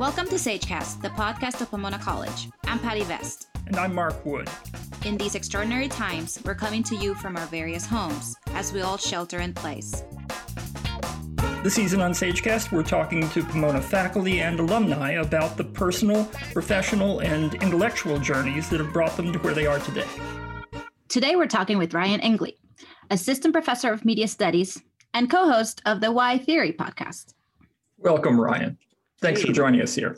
Welcome to Sagecast, the podcast of Pomona College. I'm Patty Vest. And I'm Mark Wood. In these extraordinary times, we're coming to you from our various homes as we all shelter in place. This season on Sagecast, we're talking to Pomona faculty and alumni about the personal, professional, and intellectual journeys that have brought them to where they are today. Today, we're talking with Ryan Engley, assistant professor of media studies and co host of the Why Theory podcast. Welcome, Ryan. Thanks hey. for joining us here.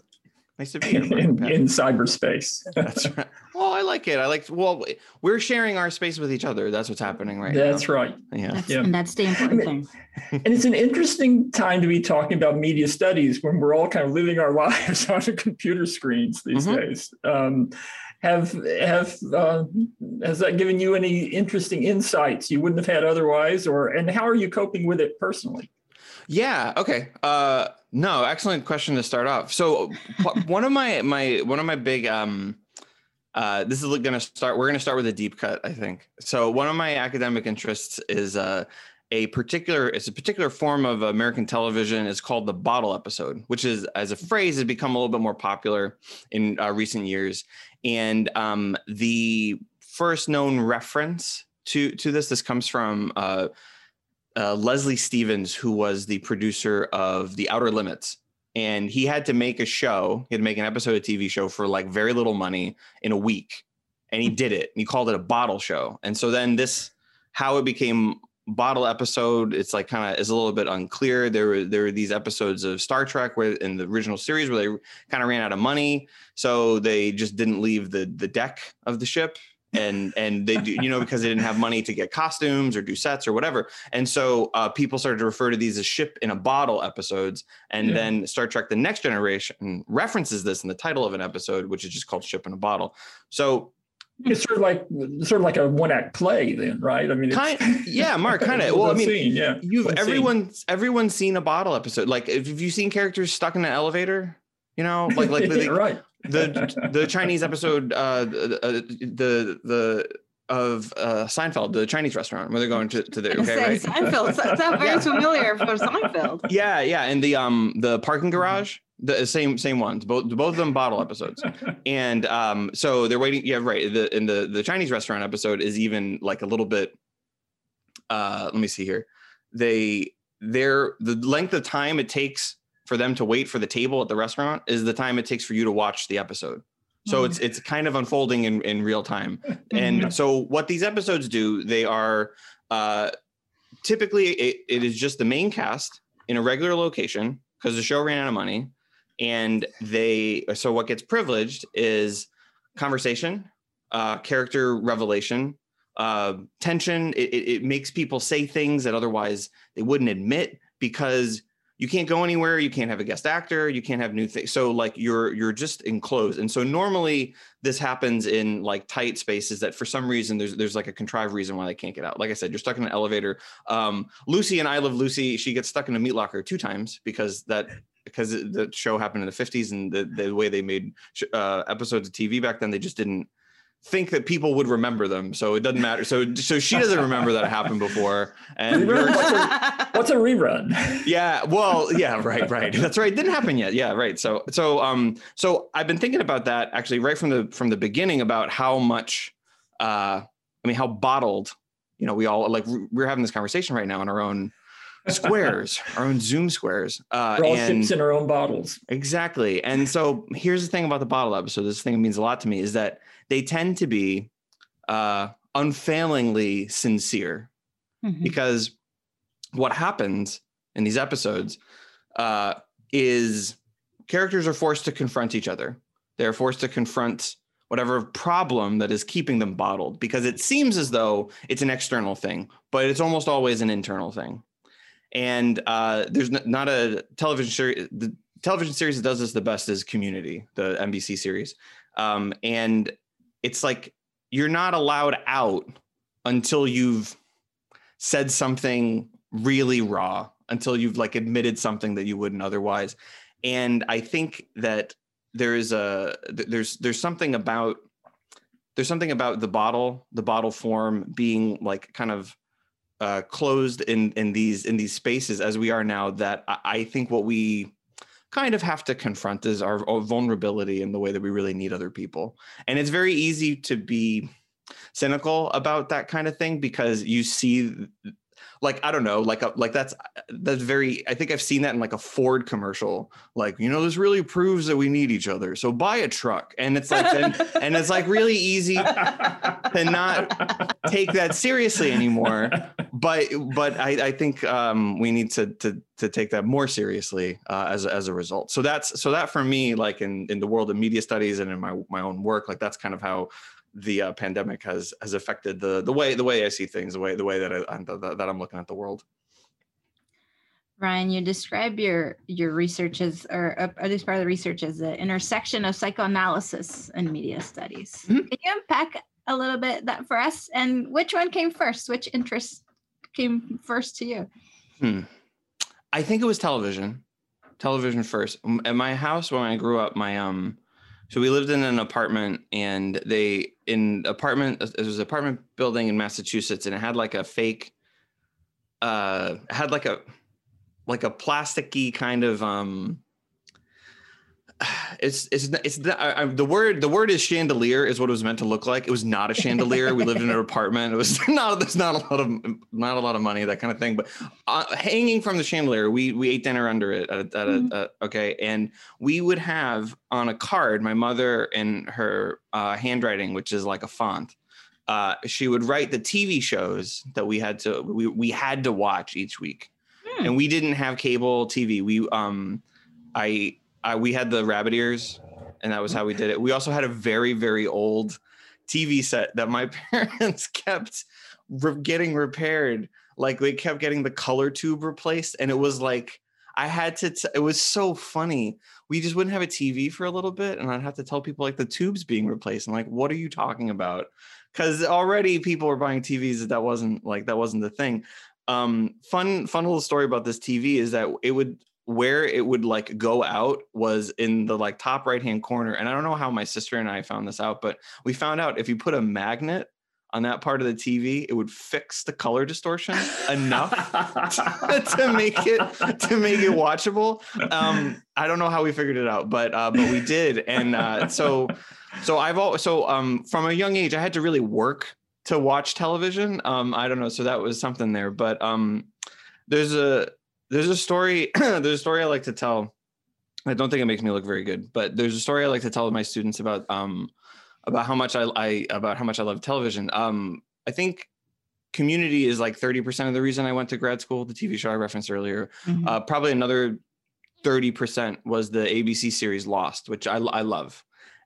Nice to be here. in, in, cyberspace. That's right. Well, I like it. I like. Well, we're sharing our space with each other. That's what's happening right now. that's now. right. Yeah. That's, yeah. And that's the important thing. and it's an interesting time to be talking about media studies when we're all kind of living our lives on computer screens these mm-hmm. days. Um, have have uh, has that given you any interesting insights you wouldn't have had otherwise, or and how are you coping with it personally? Yeah. Okay. Uh, no, excellent question to start off. So one of my my one of my big um uh, this is going to start. We're going to start with a deep cut, I think. So one of my academic interests is uh, a particular. It's a particular form of American television. It's called the bottle episode, which is as a phrase has become a little bit more popular in uh, recent years. And um, the first known reference to to this this comes from uh, uh, Leslie Stevens, who was the producer of The Outer Limits. And he had to make a show, he had to make an episode of TV show for like very little money in a week. And he hmm. did it. And he called it a bottle show. And so then this, how it became bottle episode, it's like kind of is a little bit unclear. There were there were these episodes of Star Trek where in the original series where they kind of ran out of money. So they just didn't leave the the deck of the ship and and they do you know because they didn't have money to get costumes or do sets or whatever. And so uh, people started to refer to these as ship in a bottle episodes. And yeah. then star trek the next generation references this in the title of an episode which is just called ship in a bottle. So it's sort of like sort of like a one act play then right? I mean kind, yeah mark kind of well i mean scene, yeah. you've everyone's everyone's seen a bottle episode. Like if you've seen characters stuck in an elevator you know like like yeah, right the the Chinese episode, uh, the the of uh, Seinfeld, the Chinese restaurant where they're going to, to the okay, right? Seinfeld. That's not very familiar for Seinfeld. Yeah, yeah, and the um the parking garage, the same same ones, both both of them bottle episodes, and um so they're waiting. Yeah, right. The in the the Chinese restaurant episode is even like a little bit. Uh, let me see here. They they're the length of time it takes for them to wait for the table at the restaurant is the time it takes for you to watch the episode. So mm it's it's kind of unfolding in, in real time. And so what these episodes do, they are uh, typically it, it is just the main cast in a regular location because the show ran out of money. And they so what gets privileged is conversation, uh, character revelation, uh, tension. It, it, it makes people say things that otherwise they wouldn't admit because you can't go anywhere you can't have a guest actor you can't have new things so like you're you're just enclosed. And so normally this happens in like tight spaces that for some reason there's there's like a contrived reason why they can't get out. Like i said you're stuck in an elevator. Um, lucy and i love lucy. She gets stuck in a meat locker two times because that because the show happened in the 50s and the, the way they made uh, episodes of tv back then they just didn't think that people would remember them. So it doesn't matter. So so she doesn't remember that it happened before. And what's, a, what's a rerun? Yeah. Well, yeah, right, right. That's right. It didn't happen yet. Yeah, right. So so um so I've been thinking about that actually right from the from the beginning about how much uh I mean how bottled, you know, we all like we're having this conversation right now in our own squares, our own Zoom squares. Uh, We're all and, in our own bottles. Exactly. And so here's the thing about the bottle episode. This thing means a lot to me is that they tend to be uh, unfailingly sincere mm-hmm. because what happens in these episodes uh, is characters are forced to confront each other. They're forced to confront whatever problem that is keeping them bottled because it seems as though it's an external thing, but it's almost always an internal thing. And uh, there's not a television series. The television series that does this the best is Community, the NBC series. Um, and it's like you're not allowed out until you've said something really raw, until you've like admitted something that you wouldn't otherwise. And I think that there is a there's there's something about there's something about the bottle, the bottle form being like kind of uh, closed in in these in these spaces as we are now that I, I think what we kind of have to confront is our, vulnerability in the way that we really need other people. And it's very easy to be cynical about that kind of thing because you see like I don't know, like a, like that's that's very. I think I've seen that in like a Ford commercial. Like you know, this really proves that we need each other. So buy a truck, and it's like and, and it's like really easy to not take that seriously anymore. But but I, I think um, we need to to to take that more seriously uh, as as a result. So that's so that for me, like in in the world of media studies and in my my own work, like that's kind of how the uh, pandemic has has affected the the way the way I see things, the way the way that I I'm, that I'm looking at the world. Ryan, you describe your your research as, or uh, at least part of the research as the intersection of psychoanalysis and media studies. Mm-hmm. Can you unpack a little bit that for us? And which one came first? Which interest came first to you? Hmm. I think it was television. Television first. At my house when I grew up, my um so we lived in an apartment and they in apartment it was an apartment building in Massachusetts and it had like a fake uh had like a like a plasticky kind of um it's it's it's the, I, the word the word is chandelier is what it was meant to look like. It was not a chandelier. we lived in an apartment. It was not there's not a lot of not a lot of money that kind of thing. But uh, hanging from the chandelier, we we ate dinner under it. At, at mm-hmm. a, a, okay, and we would have on a card my mother in her uh, handwriting, which is like a font. Uh, she would write the TV shows that we had to we we had to watch each week, mm. and we didn't have cable TV. We um I I, we had the rabbit ears, and that was how we did it. We also had a very very old TV set that my parents kept re- getting repaired. Like they kept getting the color tube replaced, and it was like I had to. T- it was so funny. We just wouldn't have a TV for a little bit, and I'd have to tell people like the tubes being replaced. And like, what are you talking about? Because already people were buying TVs that that wasn't like that wasn't the thing. Um, fun fun little story about this TV is that it would where it would like go out was in the like top right hand corner and i don't know how my sister and i found this out but we found out if you put a magnet on that part of the tv it would fix the color distortion enough to, make it to make it watchable. Um i don't know how we figured it out but uh but we did and uh so so i've always so um from a young age i had to really work to watch television um i don't know so that was something there but um there's a there's a story. there's a story I like to tell. I don't think it makes me look very good, but there's a story I like to tell my students about um, about how much I, I about how much I love television. Um, I think Community is like 30% of the reason I went to grad school. The TV show I referenced earlier. Mm-hmm. Uh, probably another 30% was the ABC series Lost, which I, I love.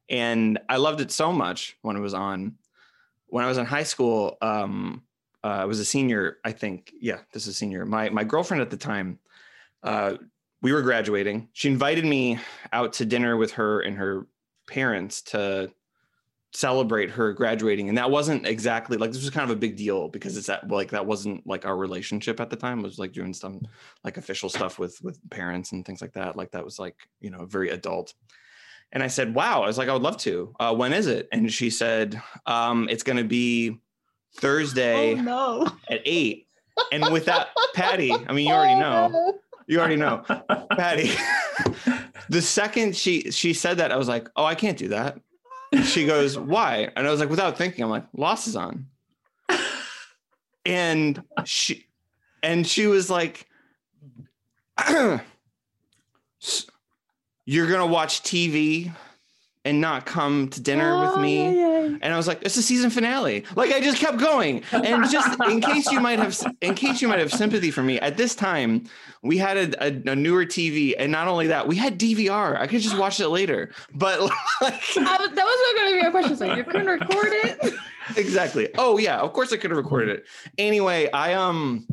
And I loved it so much when it was on. When I was in high school, um, uh, I was a senior, I think. Yeah, this is senior. My my girlfriend at the time, uh, we were graduating. She invited me out to dinner with her and her parents to celebrate her graduating, and that wasn't exactly like this was kind of a big deal because it's that like that wasn't like our relationship at the time. It was like doing some like official stuff with with parents and things like that. Like that was like you know very adult. And I said, "Wow!" I was like, "I would love to. Uh, when is it?" And she said, um, "It's going to be." Thursday oh, no. at eight. And without Patty, I mean, you already oh, know. You already know. Patty. the second she she said that, I was like, oh, I can't do that. She goes, why? And I was like, without thinking, I'm like, Lost is on. And she and she was like, you're gonna watch TV and not come to dinner oh, with me. Yeah, yeah. And I was like, it's a season finale. Like I just kept going. And just in case you might have in case you might have sympathy for me, at this time we had a, a, a newer TV, and not only that, we had DVR. I could just watch it later. But like was, that was going to be my question. So you couldn't record it. exactly. Oh yeah, of course I could have recorded it. Anyway, I um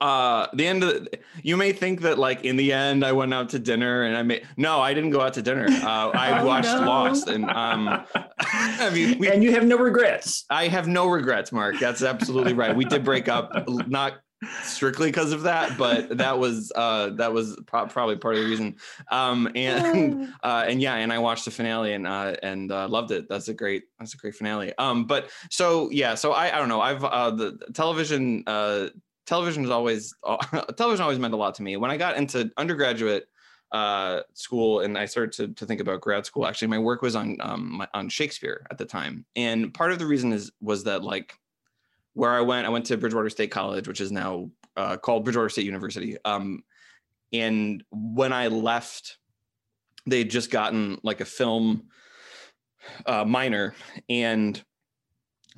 uh the end of the, you may think that like in the end i went out to dinner and i made no i didn't go out to dinner. Uh i oh, watched no. lost and um I mean, we, and you have no regrets. I have no regrets mark. That's absolutely right. We did break up not strictly because of that but that was uh that was pro- probably part of the reason. Um and uh and yeah and i watched the finale and uh and uh loved it. That's a great that's a great finale. Um but so yeah so i i don't know. I've uh the television uh television was always television always meant a lot to me. When I got into undergraduate, uh, school and I started to, to think about grad school, actually, my work was on um, my, on Shakespeare at the time, and part of the reason is was that like where I went, I went to Bridgewater State College, which is now uh, called Bridgewater State University. Um, and when I left, they'd just gotten like a film uh, minor, and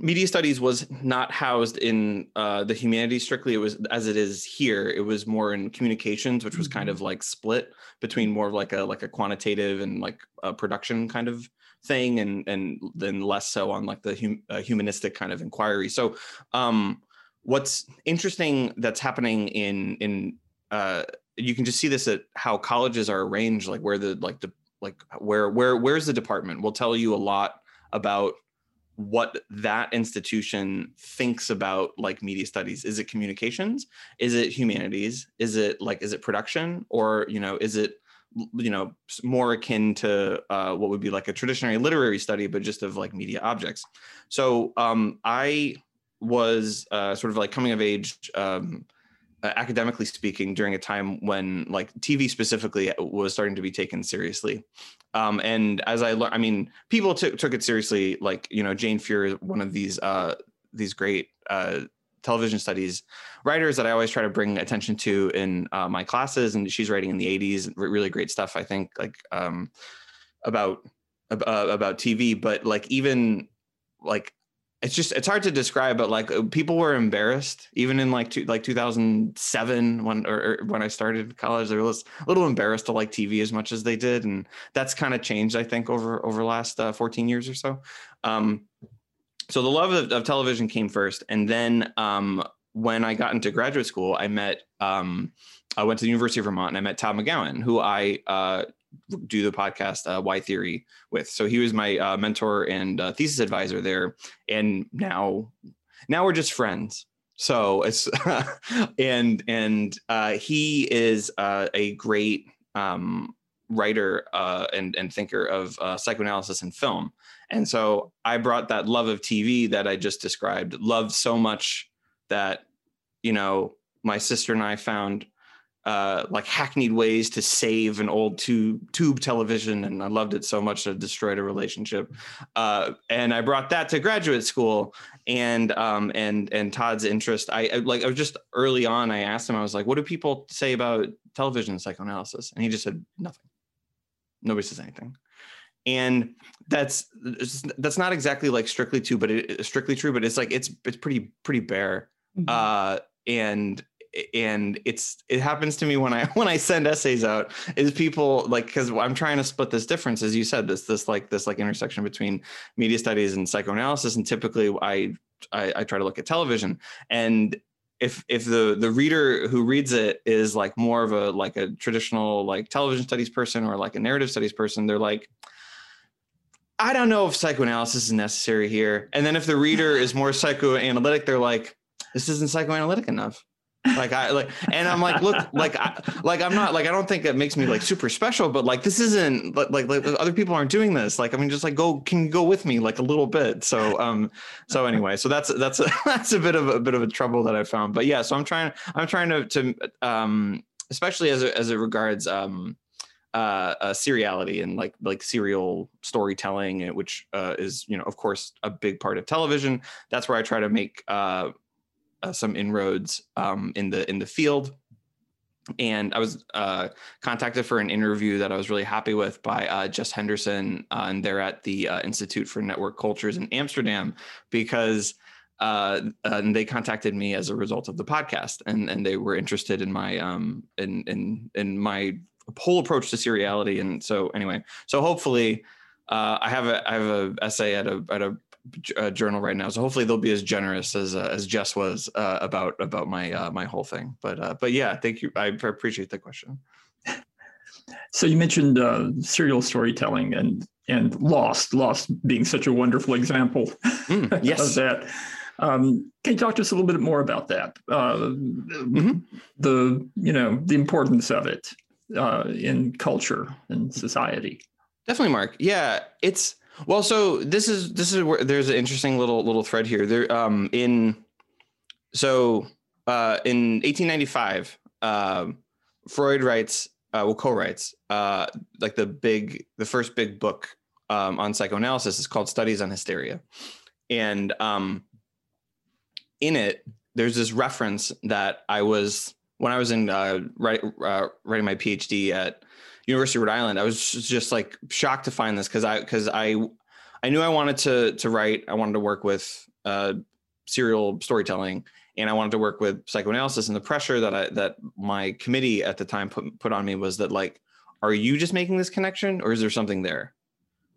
media studies was not housed in uh, the humanities strictly. It was as it is here. It was more in communications, which was kind mm-hmm. of like split between more of like a like a quantitative and like a production kind of thing, and and then less so on like the hum, uh, humanistic kind of inquiry. So, um, what's interesting that's happening in in uh, you can just see this at how colleges are arranged, like where the like the like where where where's the department will tell you a lot about what that institution thinks about like media studies. Is it communications? Is it humanities? Is it like is it production? Or you know is it you know more akin to uh, what would be like a traditional literary study but just of like media objects? So um, i was uh, sort of like coming of age um, uh, academically speaking during a time when like tv specifically was starting to be taken seriously. Um, and as i learned i mean people took took it seriously like you know Jane Feuer one of these uh, these great uh, television studies writers that i always try to bring attention to in uh, my classes and she's writing in the 80s really great stuff i think like um, about uh, about tv but like even like it's just it's hard to describe but like uh, people were embarrassed even in like two, like 2007 when or, or when i started college they were a little embarrassed to like tv as much as they did and that's kind of changed i think over over last uh, 14 years or so. Um, so the love of, of, television came first and then um, when i got into graduate school i met um, i went to the university of vermont and i met todd mcgowan who i uh, do the podcast uh, Why Theory with. So he was my uh, mentor and uh, thesis advisor there, and now now we're just friends. So it's and and uh, he is uh, a great um, writer uh, and and thinker of uh, psychoanalysis and film. And so I brought that love of TV that I just described, love so much that you know my sister and I found uh, like hackneyed ways to save an old tube tube television, and I loved it so much that it destroyed a relationship. Uh, and I brought that to graduate school, and um, and and Todd's interest. I, I like I was just early on. I asked him. I was like, "What do people say about television psychoanalysis?" And he just said nothing. Nobody says anything and that's that's not exactly like strictly true but it, strictly true but it's like it's it's pretty pretty bare mm-hmm. uh and and it's it happens to me when I when I send essays out is people like because I'm trying to split this difference as you said this this like this like intersection between media studies and psychoanalysis and typically I I, I try to look at television and if if the the reader who reads it is like more of a like a traditional like television studies person or like a narrative studies person they're like I don't know if psychoanalysis is necessary here. And then if the reader is more psychoanalytic, they're like, this isn't psychoanalytic enough like I like, and I'm like, look, like, I, like I'm not like I don't think it makes me like super special, but like this isn't like, like like other people aren't doing this. Like I mean, just like go can you go with me like a little bit. So um, so anyway, so that's that's a, that's a bit of a, bit of a trouble that I found. But yeah, so I'm trying I'm trying to to um, especially as as it regards um uh, uh, seriality and like like serial storytelling, which uh, is you know of course a big part of television. That's where I try to make uh, uh, some inroads um, in the in the field and I was uh, contacted for an interview that I was really happy with by uh, Jess Henderson, uh, and they're at the uh, Institute for Network Cultures in Amsterdam because uh, and they contacted me as a result of the podcast, and and they were interested in my um in in in my whole approach to seriality, and so anyway, so hopefully. I have a I have a essay at a at a uh, journal right now. So hopefully they'll be as generous as uh, as Jess was uh, about about my uh, my whole thing. But uh, but yeah, thank you. I appreciate the question. So you mentioned uh, serial storytelling and and Lost, Lost being such a wonderful example mm, yes. of that. Um, can you talk to us a little bit more about that? Mm-hmm. The you know the importance of it in culture and society. Definitely, Mark. Yeah, it's well, so this is this is where there's an interesting little little thread here. There, um, in so uh, in 1895, uh, um, Freud writes uh, well, co-writes uh, like the big, the first big book um, on psychoanalysis is called Studies on Hysteria, and um, in it, there's this reference that I was when I was in uh, write, uh, writing my PhD at University of Rhode Island. I was just like shocked to find this because I because I I knew I wanted to to write. I wanted to work with uh, serial storytelling, and I wanted to work with psychoanalysis. And the pressure that I that my committee at the time put put on me was that like, are you just making this connection, or is there something there?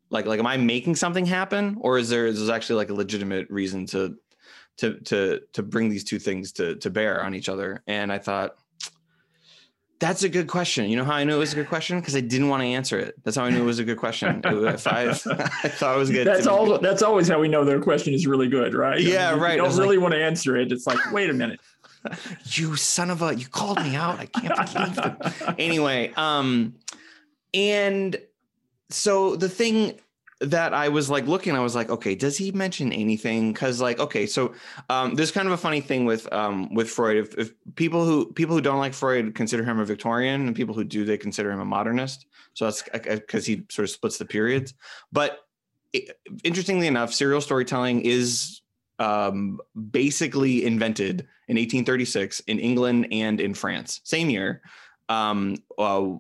Like like, am I making something happen, or is there is there actually like a legitimate reason to to to to bring these two things to to bear on each other? And I thought that's a good question. You know how I knew it was a good question because I didn't want to answer it. That's how I knew it was a good question. if I, I thought it was good. That's all. That's always how we know their question is really good, right? Yeah, I mean, right. You don't really like, want to answer it. It's like, wait a minute. you son of a! You called me out. I can't believe it. Anyway, um, and so the thing that I was like looking, I was like, okay, does he mention anything? Because like, okay, so um, there's kind of a funny thing with um, with Freud. If, if, people who people who don't like Freud consider him a Victorian, and people who do, they consider him a modernist. So that's because he sort of splits the periods. But it, interestingly enough, serial storytelling is um, basically invented in 1836 in England and in France, same year. Um, uh,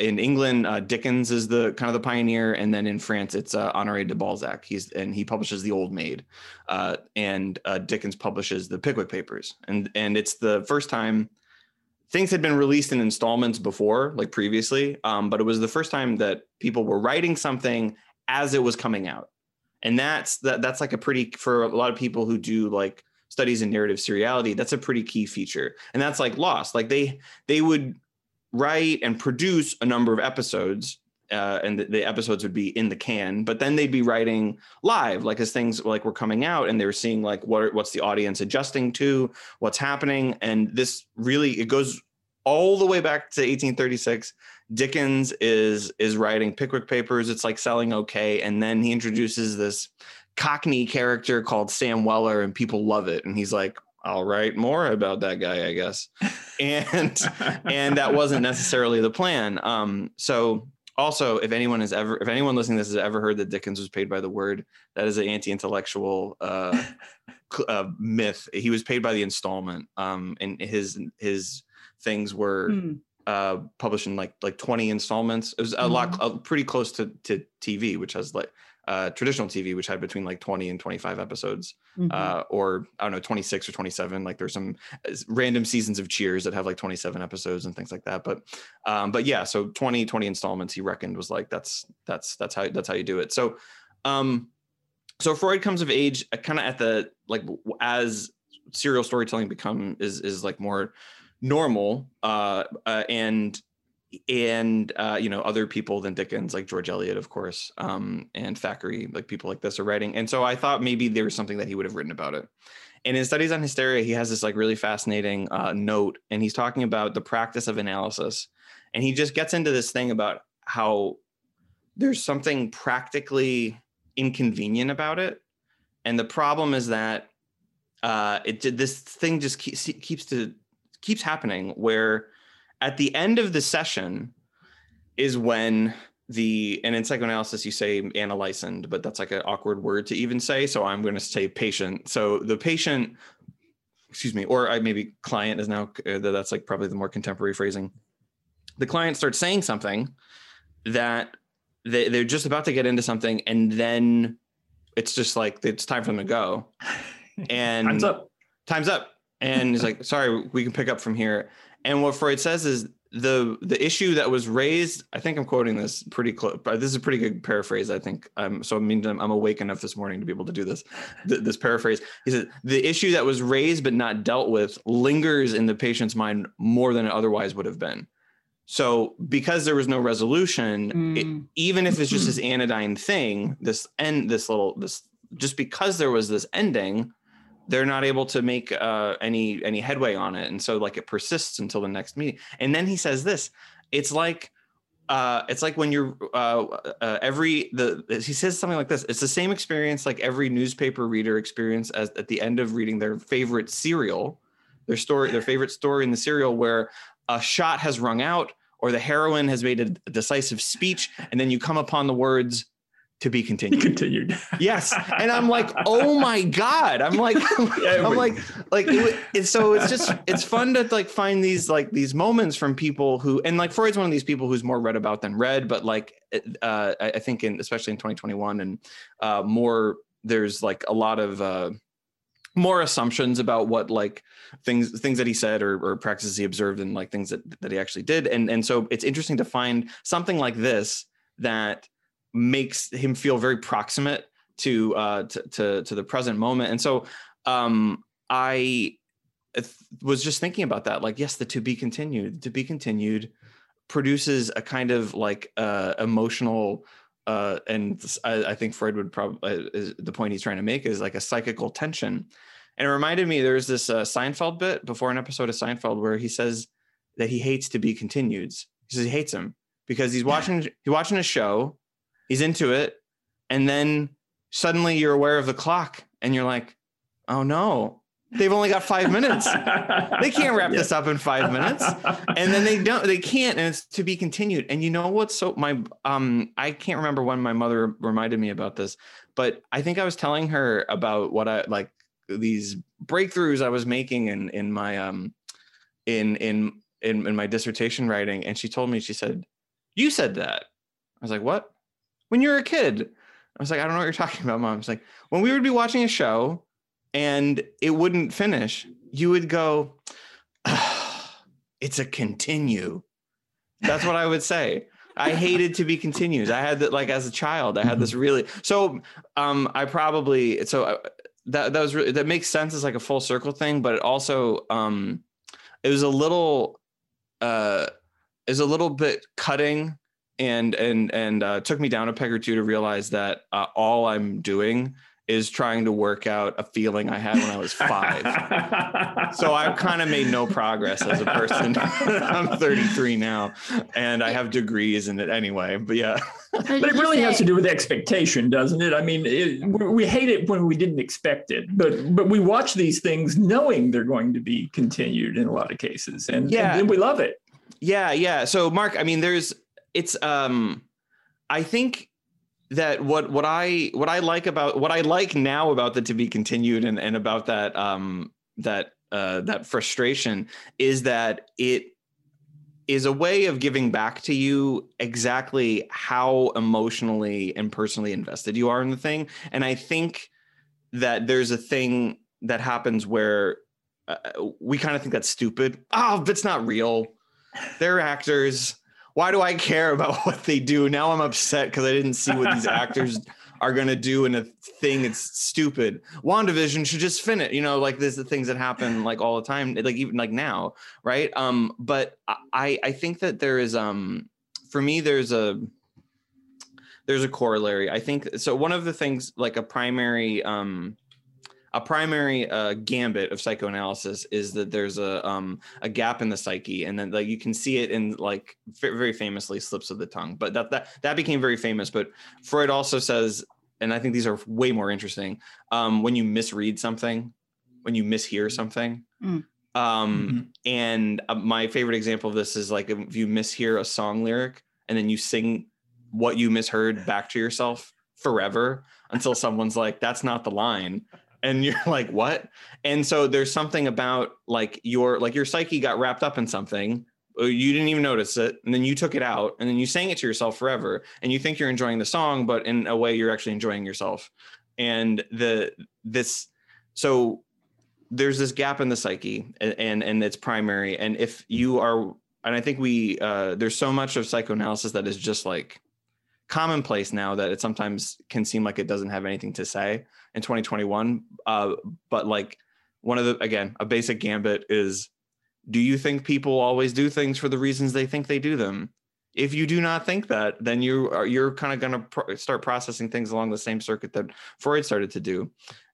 in England, uh, Dickens is the kind of the pioneer, and then in France, it's uh, Honoré de Balzac. He's and he publishes The Old Maid, uh, and uh, Dickens publishes the Pickwick Papers, and and it's the first time things had been released in installments before, like previously, um, but it was the first time that people were writing something as it was coming out, and that's that that's like a pretty for a lot of people who do like studies in narrative seriality, that's a pretty key feature, and that's like lost. Like they they would write and produce a number of episodes uh, and the, the, episodes would be in the can but then they'd be writing live like as things like were coming out and they were seeing like what what's the audience adjusting to what's happening and this really it goes all the way back to 1836 dickens is is writing pickwick papers. It's like selling okay and then he introduces this cockney character called sam weller and people love it and he's like I'll write more about that guy, I guess. And and that wasn't necessarily the plan. Um, so also, if anyone has ever, if anyone listening to this has ever heard that Dickens was paid by the word, that is an anti-intellectual uh, uh, myth. He was paid by the installment, um, and his his things were hmm. uh, published in like like twenty installments. It was a mm. lot, uh, pretty close to to TV, which has like uh, traditional TV, which had between like 20 and 25 episodes, mm-hmm. uh, or I don't know, 26 or 27. Like there's some uh, random seasons of Cheers that have like 27 episodes and things like that. But, um, but yeah, so 20, 20 installments he reckoned was like, that's, that's, that's how, that's how you do it. So, um, so Freud comes of age uh, kind of at the, like, as serial storytelling become is, is like more normal, uh, uh and, and uh, you know other people than Dickens, like George Eliot, of course, um, and Thackeray, like people like this are writing. And so I thought maybe there was something that he would have written about it. And in studies on hysteria, he has this like really fascinating uh, note, and he's talking about the practice of analysis, and he just gets into this thing about how there's something practically inconvenient about it, and the problem is that uh, it this thing just keeps keeps to keeps happening where at the end of the session is when the and in psychoanalysis you say analysand, but that's like an awkward word to even say. So I'm going to say patient. So the patient, excuse me, or I maybe client is now uh, that's like probably the more contemporary phrasing. The client starts saying something that they, they're just about to get into something, and then it's just like it's time for them to go. And time's up. Time's up. And he's like, sorry, we can pick up from here. And what Freud says is the the issue that was raised. I think I'm quoting this pretty close. This is a pretty good paraphrase. I think. Um, so I mean, I'm, I'm awake enough this morning to be able to do this. Th- this paraphrase. He said the issue that was raised but not dealt with lingers in the patient's mind more than it otherwise would have been. So because there was no resolution, mm. it, even if it's just this anodyne thing, this end, this little, this just because there was this ending, they're not able to make uh, any any headway on it, and so like it persists until the next meeting. And then he says this: it's like uh, it's like when you're uh, uh, every the he says something like this. It's the same experience like every newspaper reader experience as at the end of reading their favorite serial, their story, their favorite story in the serial, where a shot has rung out or the heroine has made a decisive speech and then you come upon the words to be continued. Continued. Yes, and I'm like, oh my god! I'm like, Yeah, I'm like, like, it, it's so it's just it's fun to like find these like these moments from people who and like Freud's one of these people who's more read about than read, but like, uh, I, I think in especially in 2021 and uh, more there's like a lot of uh, more assumptions about what like things things that he said or, or practices he observed and like things that that he actually did, and and so it's interesting to find something like this that makes him feel very proximate to uh to to, to the present moment. And so um i th- was just thinking about that like yes the to be continued to be continued produces a kind of like uh emotional uh and i, I think freud would probably is the point he's trying to make is like a psychical tension. And it reminded me there's this uh, seinfeld bit before an episode of seinfeld where he says that he hates to be continued he says he hates him because he's watching he's watching a show he's into it. And then suddenly you're aware of the clock and you're like oh no they've only got five minutes. They can't wrap this up in five minutes. And then they don't they can't and it's to be continued. And you know what's so my um i can't remember when my mother reminded me about this but i think i was telling her about what i like these breakthroughs i was making in in my um in in in, in my dissertation writing. And she told me she said you said that. I was like what when you were a kid. I was like i don't know what you're talking about mom. It's like when we would be watching a show and it wouldn't finish you would go "Ah, it's a continue. That's what i would say. I hated to be continues. I had that like as a child i had this really so um i probably so uh, that that was really that makes sense as like a full circle thing but it also um it was a little uh is a little bit cutting and and and uh, took me down a peg or two to realize that uh, all i'm doing is trying to work out a feeling i had when i was five so I've kind of made no progress as a person. I'm 33 now, and I have degrees in it anyway. But yeah, But it really has to do with expectation, doesn't it? I mean, it, we we hate it when we didn't expect it, but but we watch these things knowing they're going to be continued in a lot of cases, and, Yeah. and then we love it. yeah, yeah. So Mark, I mean, there's it's um, I think that what what I what I like about what I like now about the to be continued and and about that um that uh that frustration is that it is a way of giving back to you exactly how emotionally and personally invested you are in the thing. And i think that there's a thing that happens where uh, we kind of think that's stupid. Oh it's not real. They're actors why do i care about what they do? Now i'm upset because i didn't see what these actors are going to do in a thing it's stupid. Wandavision should just finish you know like there's the things that happen like all the time like even like now right? Um but i i think that there is um for me there's a there's a corollary. I think so one of the things like a primary um a primary uh, gambit of psychoanalysis is that there's a um, a gap in the psyche, and then like you can see it in like f- very famously slips of the tongue. But that that that became very famous. But Freud also says, and I think these are way more interesting. Um, when you misread something, when you mishear something, Mm. um, and uh, my favorite example of this is like if you mishear a song lyric and then you sing what you misheard back to yourself forever until someone's like, "That's not the line." And you're like what? And so there's something about like your like your psyche got wrapped up in something uh, you didn't even notice it and then you took it out and then you sang it to yourself forever and you think you're enjoying the song but in a way you're actually enjoying yourself. And the this so there's this gap in the psyche and and, and it's primary and if you are and i think we uh there's so much of psychoanalysis that is just like commonplace now that it sometimes can seem like it doesn't have anything to say in 2021 uh, but like one of the again a basic gambit is do you think people always do things for the reasons they think they do them? If you do not think that then you are you're kind of going to start processing things along the same circuit that freud started to do.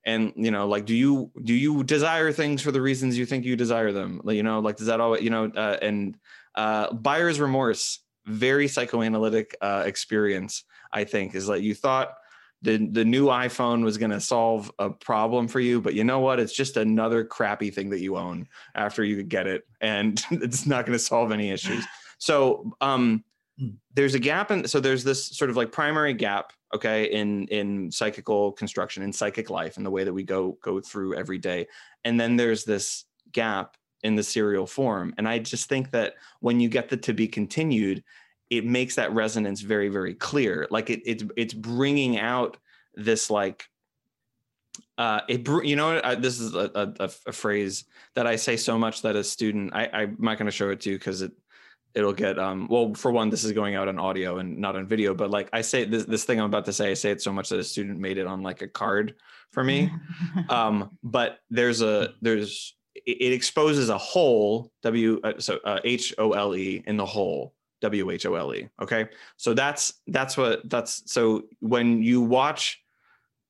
And you know like do you do you desire things for the reasons you think you desire them? You know like does that all you know uh, and uh buyer's remorse very psychoanalytic uh experience i think is that you thought the the new iphone was going to solve a problem for you but you know what? It's just another crappy thing that you own after you get it and it's not going to solve any issues. So um, Hmm. there's a gap in so there's this sort of like primary gap okay in in psychical construction in psychic life and the way that we go go through every day. And then there's this gap in the serial form. And i just think that when you get the to be continued it makes that resonance very very clear. Like it, it's it's bringing out this like uh it br- you know I, this is a, a, a phrase that i say so much that a student i i'm not going to show it to you because it it'll get um well for one this is going out on audio and not on video but like i say this this thing i'm about to say i say it so much that a student made it on like a card for me. Um but there's a there's it, exposes a hole w uh, so uh, h-o-l-e in the hole w-h-o-l-e okay? So that's that's what that's so when you watch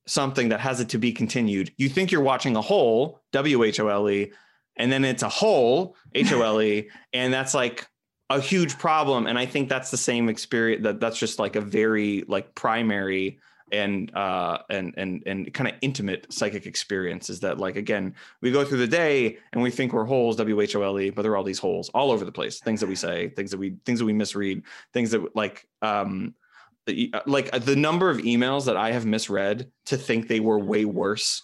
something that has it to be continued you think you're watching a hole w-h-o-l-e and then it's a hole h-o-l-e and that's like a huge problem and i think that's the same experience that that's just like a very like primary and uh and and and kind of intimate psychic experiences that like again we go through the day and we think we're holes w-h-o-l-e but there are all these holes all over the place things that we say things that we things that we misread things that like um like the number of emails that i have misread to think they were way worse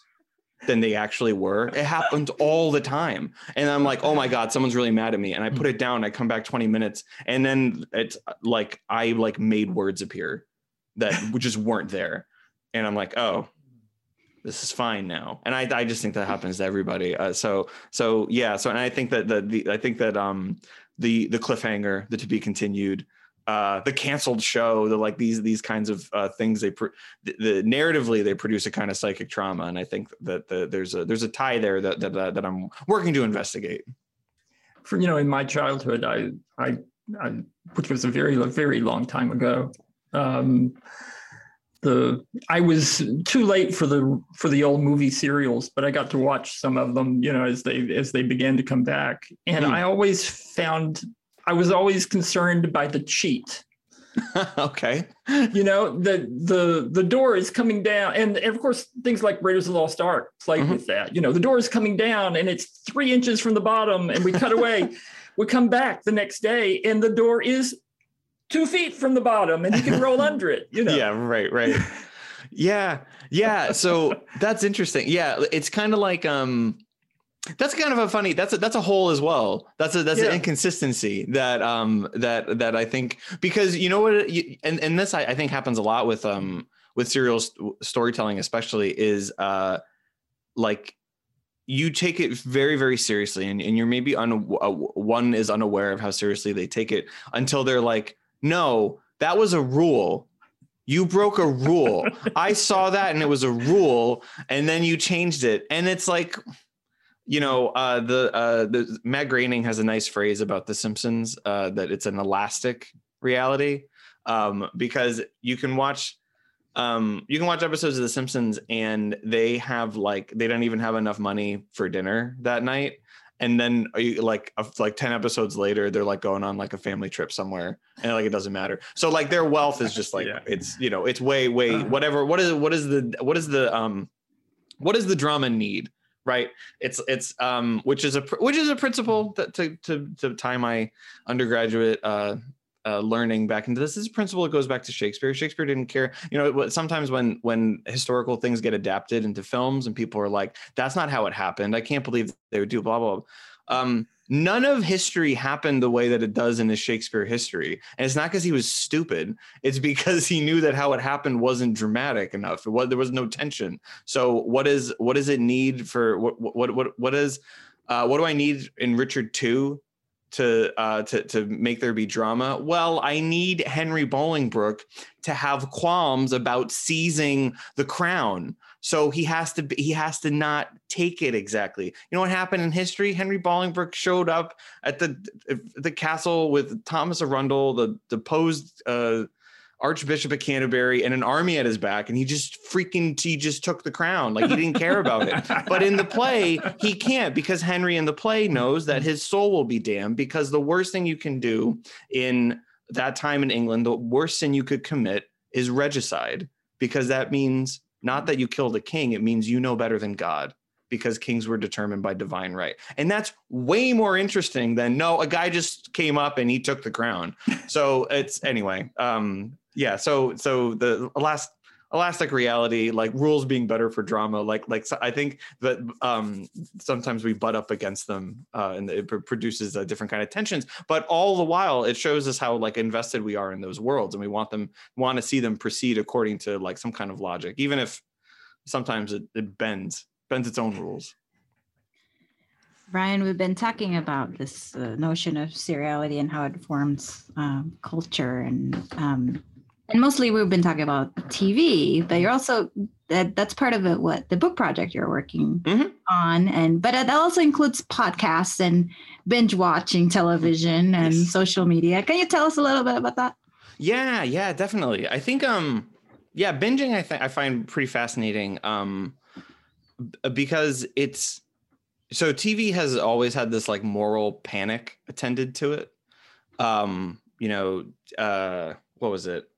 than they actually were. It happened all the time. And I'm like, oh my God, someone's really mad at me. And I put it down, I come back 20 minutes, and then it's like I like made words appear that just weren't there. And I'm like, oh, this is fine now. And I, I just think that happens to everybody. Uh, so so yeah. So and I think that the, the I think that um the the cliffhanger, the to be continued, uh, the canceled show, the like these these kinds of uh, things they pro- the, the, narratively they produce a kind of psychic trauma, and I think that the, there's a there's a tie there that that that I'm working to investigate. For you know, in my childhood, I I, I which was a very very long time ago. Um, the I was too late for the for the old movie serials, but I got to watch some of them, you know, as they as they began to come back, and mm. I always found I was always concerned by the cheat. okay. You know, the the the door is coming down, and, and of course things like Raiders of the Lost Ark play mm-hmm. with that. You know, the door is coming down, and it's three inches from the bottom, and we cut away. we come back the next day, and the door is two feet from the bottom, and you can roll under it. You know. Yeah. Right. Right. yeah. Yeah. So that's interesting. Yeah. It's kind of like um that's kind of a funny. That's a that's a hole as well. That's a that's yeah. an inconsistency that um that that I think because you know what you, and and this I, I think happens a lot with um with serial st- storytelling especially is uh like you take it very very seriously and, and you're maybe un, uh, one is unaware of how seriously they take it until they're like no that was a rule. You broke a rule. I saw that and it was a rule and then you changed it. And it's like you know, uh, the uh, the Matt Groening has a nice phrase about The Simpsons uh, that it's an elastic reality um, because you can watch um, you can watch episodes of The Simpsons and they have like they don't even have enough money for dinner that night, and then you, like like ten episodes later they're like going on like a family trip somewhere and like it doesn't matter. So like their wealth is just like yeah. it's you know it's way way uh-huh. whatever. What is what is the what is the um what does the drama need? right it's it's um which is a which is a principle that to to, to tie my undergraduate uh uh, learning back into this. this is a principle goes back to Shakespeare. Shakespeare didn't care. You know, sometimes when when historical things get adapted into films and people are like, "That's not how it happened." I can't believe they would do blah blah. blah. Um, none of history happened the way that it does in the Shakespeare history. And it's not because he was stupid. It's because he knew that how it happened wasn't dramatic enough. It was, there was no tension. So what is what does it need for what what what what is uh, what do I need in Richard two to uh, to to make there be drama? Well, I need Henry Bolingbroke to have qualms about seizing the crown. So he has to he has to not take it exactly. You know what happened in history? Henry Bolingbroke showed up at the the castle with Thomas Arundel, the deposed uh, Archbishop of Canterbury, and an army at his back, and he just freaking he just took the crown. Like he didn't care about it. But in the play, he can't because Henry in the play knows that his soul will be damned because the worst thing you can do in that time in England, the worst sin you could commit is regicide because that means not that you killed a king, it means you know better than God. Because kings were determined by divine right. And that's way more interesting than no, a guy just came up and he took the crown. so it's anyway. Um, yeah. So so the last elastic reality like rules being better for drama like like so i think that um sometimes we butt up against them uh and it produces a different kind of tensions but all the while it shows us how like invested we are in those worlds and we want them want to see them proceed according to like some kind of logic even if sometimes it, it bends bends its own rules Ryan, we've been talking about this uh, notion of seriality and how it forms um, culture and um, and mostly we've been talking about TV, but you're also that that's part of it. What the book project you're working mm-hmm. on, and but that also includes podcasts and binge watching television and yes. social media. Can you tell us a little bit about that? Yeah, yeah, definitely. I think um, yeah, binging I think I find pretty fascinating um, because it's so TV has always had this like moral panic attended to it. Um, you know, uh, what was it?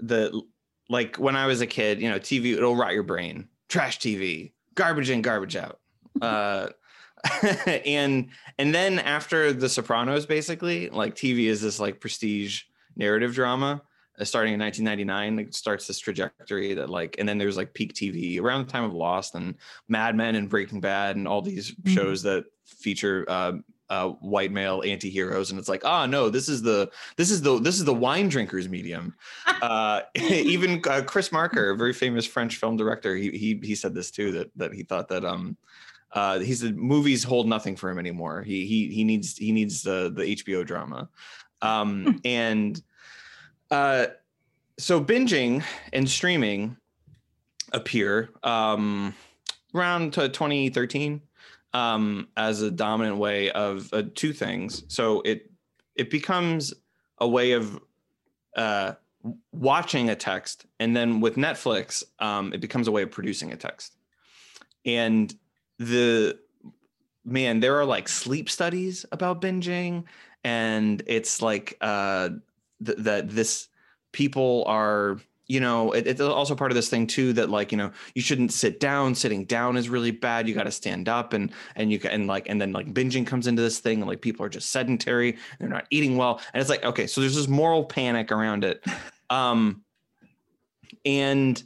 the like when I was a kid, you know, TV it'll rot your brain. Trash TV, garbage in, garbage out. Uh, and and then after The Sopranos, basically, like TV is this like prestige narrative drama. Uh, starting in 1999, it starts this trajectory that like, and then there's like peak TV around the time of Lost and Mad Men and Breaking Bad and all these mm-hmm. shows that feature uh, uh, white male anti-heroes. And it's like ah oh, no this is the this is the this is the wine drinkers medium. Uh, even uh, chris marker a very famous french film director he, he he said this too that that he thought that um uh he said movies hold nothing for him anymore. He he he needs he needs the the hbo drama. Um and uh so binging and streaming appear um around 2013 um, as a dominant way of uh, two things. So it it becomes a way of uh, watching a text, and then with Netflix, um, it becomes a way of producing a text. And the man, there are like sleep studies about binging, and it's like uh, th- that this people are you know it, it's also part of this thing too that like you know you shouldn't sit down. Sitting down is really bad. You got to stand up and and you can and like and then like binging comes into this thing and like people are just sedentary they're not eating well. And it's like okay so there's this moral panic around it. Um and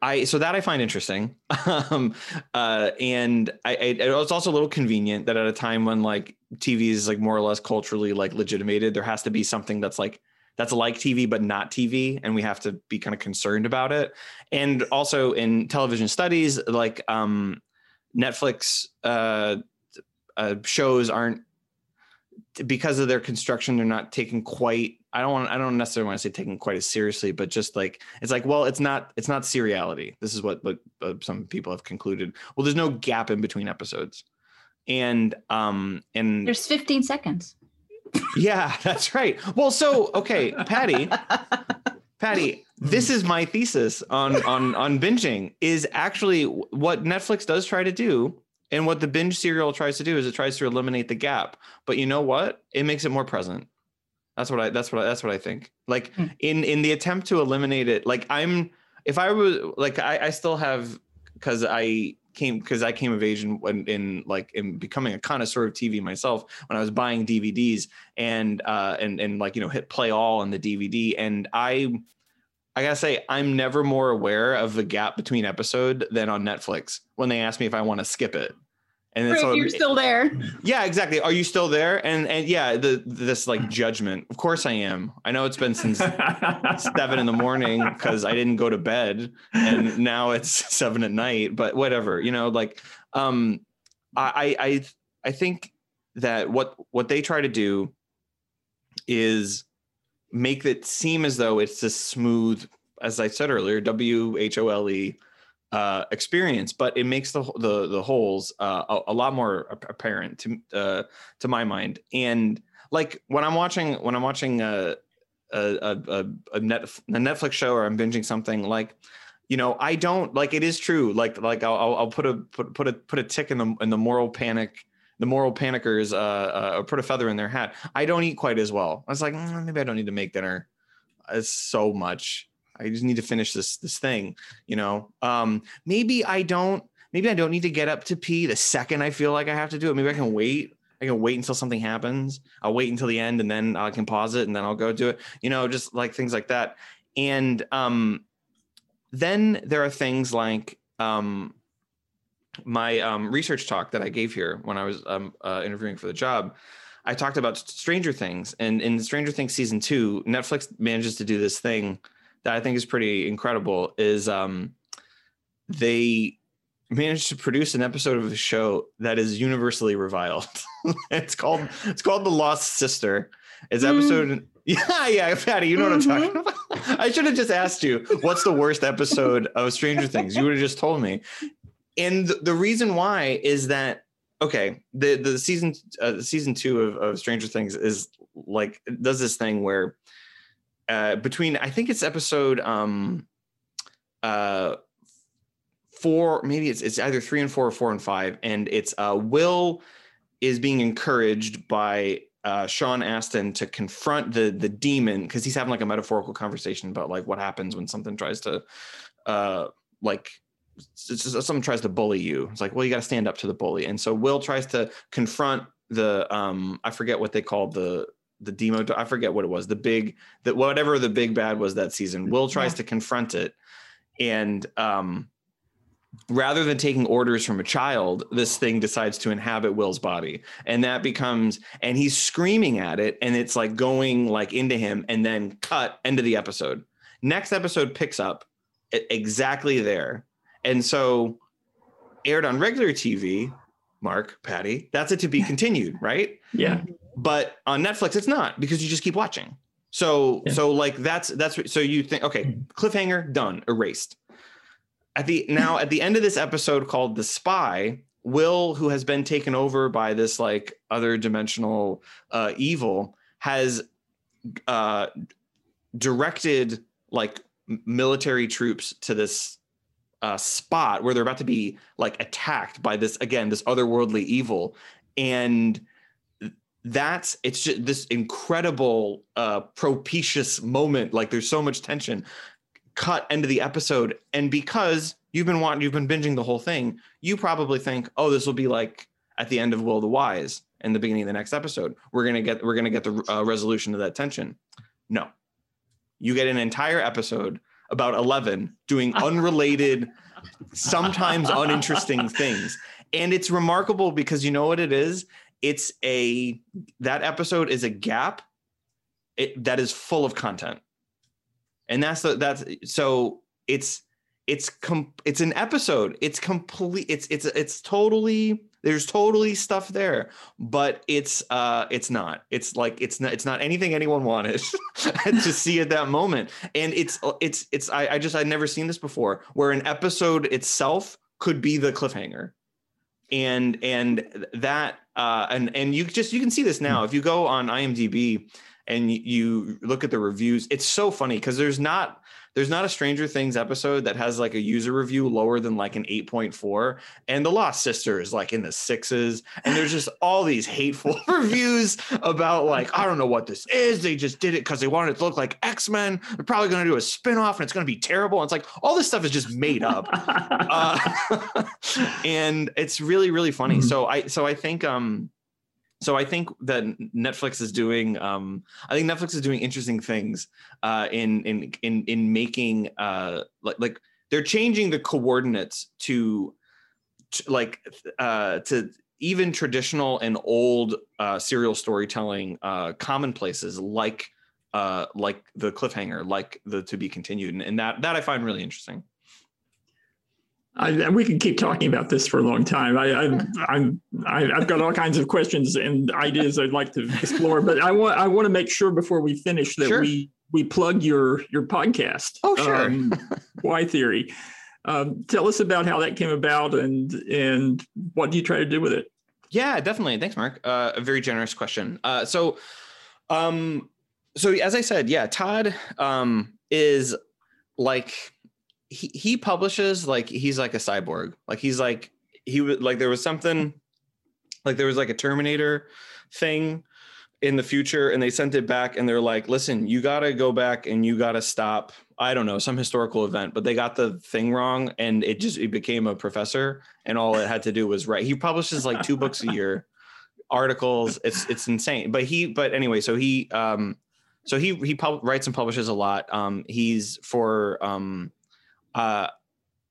I so that I find interesting, um, uh, and I, I, it was also a little convenient that at a time when like TV is like more or less culturally like legitimated, there has to be something that's like that's like TV but not TV, and we have to be kind of concerned about it. And also in television studies, like um, Netflix uh, uh, shows aren't because of their construction, they're not taken quite. I don't want. I don't necessarily want to say taken quite as seriously, but just like it's like, well, it's not. It's not seriality. This is what what uh, some people have concluded. Well, there's no gap in between episodes, and um and there's 15 seconds yeah, that's right. Well, so okay, Patty, Patty, this is my thesis on on on binging. Is actually what Netflix does try to do, and what the binge serial tries to do is it tries to eliminate the gap. But you know what? It makes it more present. That's what I. That's what I, that's what I think. Like hmm. in in the attempt to eliminate it, like I'm. If I was like I, I still have because I came because I came of age in, in, in, like in becoming a connoisseur of TV myself when I was buying DVDs and uh and and like you know hit play all on the DVD and I I gotta say I'm never more aware of the gap between episode than on Netflix when they ask me if I want to skip it. And so you're still there. Yeah, exactly. Are you still there? And and yeah, the this like judgment. Of course I am. I know it's been since seven in the morning because I didn't go to bed, and now it's seven at night. But whatever, you know, like um, I I I think that what what they try to do is make it seem as though it's a smooth, as I said earlier, W H O L E uh, experience, but it makes the the the holes uh, a, a, lot more apparent to uh, to my mind. And like when I'm watching when I'm watching a a a, a, a Netflix show or I'm binging something like you know i don't like it is true like like i'll, I'll put a put, put a put a tick in the in the moral panic the moral panickers uh, uh put a feather in their hat. I don't eat quite as well. I was like mm, maybe i don't need to make dinner it's so much I just need to finish this this thing, you know. Um, maybe I don't maybe I don't need to get up to pee the second I feel like I have to do it. Maybe I can wait. I can wait until something happens. I'll wait until the end and then I can pause it and then I'll go do it. You know, just like things like that. And um, then there are things like um, my um, research talk that I gave here when I was um, uh, interviewing for the job. I talked about Stranger Things, and in Stranger Things season two, Netflix manages to do this thing that I think is pretty incredible. Is um, they managed to produce an episode of the show that is universally reviled. it's called it's called The Lost Sister. It's mm. episode mm. Yeah, yeah, Patty, you know mm-hmm. what I'm talking mm-hmm. about. I should have just asked you what's the worst episode of Stranger Things. You would have just told me. And the reason why is that okay, the the season uh, season two of, of Stranger Things is like does this thing where uh, between I think it's episode um uh four maybe it's it's either three and four or four and five and it's uh Will is being encouraged by uh, Sean Astin to confront the the demon because he's having like a metaphorical conversation about like what happens when something tries to uh like someone tries to bully you. It's like, well, you got to stand up to the bully. And so Will tries to confront the um I forget what they called the the demo I forget what it was. The big that whatever the big bad was that season. Will tries yeah. to confront it and um rather than taking orders from a child, this thing decides to inhabit Will's body. And that becomes, and he's screaming at it, and it's like going like into him, and then cut end of the episode. Next episode picks up exactly there. And so aired on regular TV, Mark, Patty, that's it to be continued, right? Yeah. But on Netflix, it's not because you just keep watching. So, yeah. so like that's that's so you think okay, mm-hmm. cliffhanger done, erased at the now at the end of this episode called the spy will who has been taken over by this like other dimensional uh, evil has uh, directed like military troops to this uh, spot where they're about to be like attacked by this again this otherworldly evil and that's it's just this incredible uh propitious moment like there's so much tension cut end of the episode and because you've been wanting you've been binging the whole thing you probably think oh this will be like at the end of will the wise in the beginning of the next episode. We're gonna get we're gonna get the uh, resolution of that tension. No. You get an entire episode about 11 doing unrelated sometimes uninteresting things. And it's remarkable because you know what it is it's a that episode is a gap it, that is full of content. And that's the that's so it's it's com- it's an episode. It's complete it's it's it's totally there's totally stuff there but it's uh it's not. It's like it's not it's not anything anyone wanted to see at that moment. And it's it's it's I, I just i'd never seen this before where an episode itself could be the cliffhanger and and that uh and and you just you can see this now. If you go on imdb and you look at the reviews, it's so funny because there's not there's not a Stranger Things episode that has like a user review lower than like an 8.4 and the Lost Sister is like in the sixes and there's just all these hateful reviews about like I don't know what this is they just did it because they wanted it to look like X-Men they're probably going to do a spin-off and it's going to be terrible and it's like all this stuff is just made up uh, and it's really really funny mm-hmm. so I so I think um so I think that Netflix is doing. Um, I think Netflix is doing interesting things uh, in in in in making uh, like like they're changing the coordinates to, to like uh, to even traditional and old uh, serial storytelling uh, commonplaces like uh, like the cliffhanger, like the to be continued, and, and that that I find really interesting. I, we can keep talking about this for a long time. I, I, I'm, I, have got all kinds of questions and ideas I'd like to explore, but I want, I want to make sure before we finish that sure. we, we plug your, your podcast. Oh, sure. Um, Why Theory. Um, tell us about how that came about and, and what do you try to do with it? Yeah, definitely. Thanks, Mark. Uh, a very generous question. Uh, so, um, so as I said, yeah, Todd um, is like he he publishes like he's like a cyborg. Like he's like he would like there was something like there was like a Terminator thing in the future and they sent it back and they're like, listen, you got to go back and you got to stop. I don't know, some historical event, but they got the thing wrong and it just, it became a professor and all it had to do was write. He publishes like two books a year, articles. It's, it's insane. But he, but anyway, so he, um, so he, he pub- writes and publishes a lot. Um, he's for, um, uh,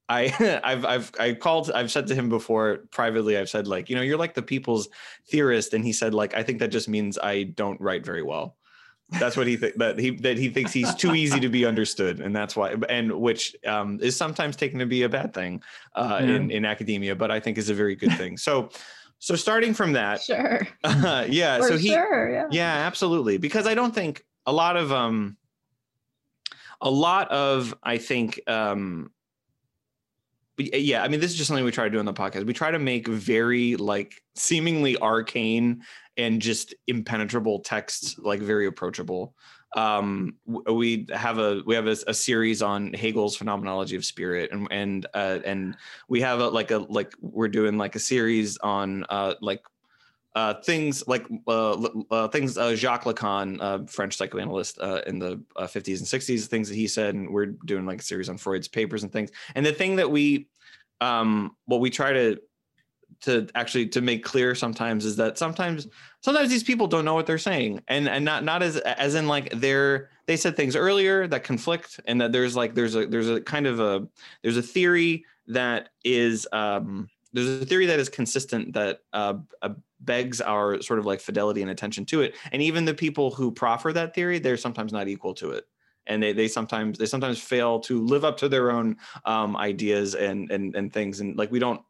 I I've I've I called I've said to him before privately I've said like you know you're like the people's theorist and he said like I think that just means I don't write very well. That's what he think that he that he thinks he's too easy to be understood and that's why and which um, is sometimes taken to be a bad thing uh, yeah. in in academia but I think is a very good thing. So so starting from that sure uh, yeah For so he sure, yeah. yeah absolutely because I don't think a lot of um a lot of I think um yeah, I mean, this is just something we try to do on the podcast. We try to make very like seemingly arcane and just impenetrable texts like very approachable. Um, we have a we have a, a, series on Hegel's phenomenology of spirit, and and uh, and we have a like a like we're doing like a series on uh, like uh, things like uh, uh, things uh, Jacques Lacan, uh, French psychoanalyst in the 50s and 60s, things that he said, and we're doing like a series on Freud's papers and things. And the thing that we, um, what we try to to actually to make clear sometimes is that sometimes sometimes these people don't know what they're saying, and and not not as as in like they're they said things earlier that conflict, and that there's like there's a there's a kind of a there's a theory that is um there's a theory that is consistent that uh, begs our sort of like fidelity and attention to it. And even the people who proffer that theory they're sometimes not equal to it. And they, they sometimes they sometimes fail to live up to their own um, ideas and, and and things. And like we don't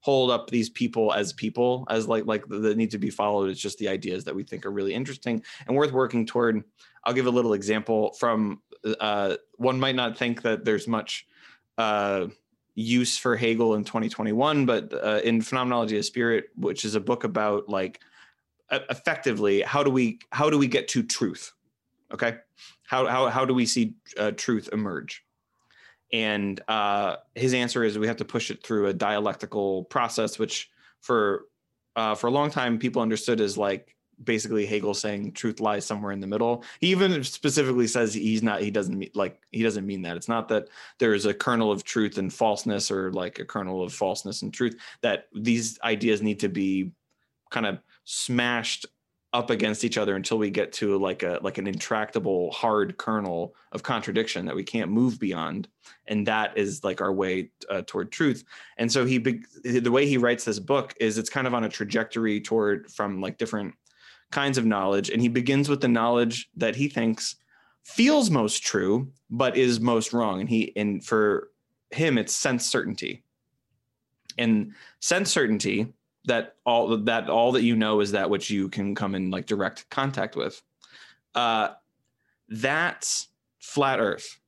hold up these people as people as like like that need to be followed. It's just the ideas that we think are really interesting and worth working toward. I'll give a little example from uh, one might not think that there's much uh, use for Hegel in 2021, but uh, in Phenomenology of Spirit, which is a book about like effectively how do we how do we get to truth? Okay, how how how do we see uh, truth emerge? And uh, his answer is we have to push it through a dialectical process, which for uh, for a long time people understood as like basically Hegel saying truth lies somewhere in the middle. He even specifically says he's not he doesn't mean like he doesn't mean that. It's not that there's a kernel of truth and falseness or like a kernel of falseness and truth that these ideas need to be kind of smashed up against each other until we get to like a like an intractable hard kernel of contradiction that we can't move beyond and that is like our way uh, toward truth and so he the way he writes this book is it's kind of on a trajectory toward from like different kinds of knowledge. And he begins with the knowledge that he thinks feels most true, but is most wrong. And he, and for him, it's sense certainty. And sense certainty that all that all that you know is that which you can come in like direct contact with. Uh, that's flat Earth.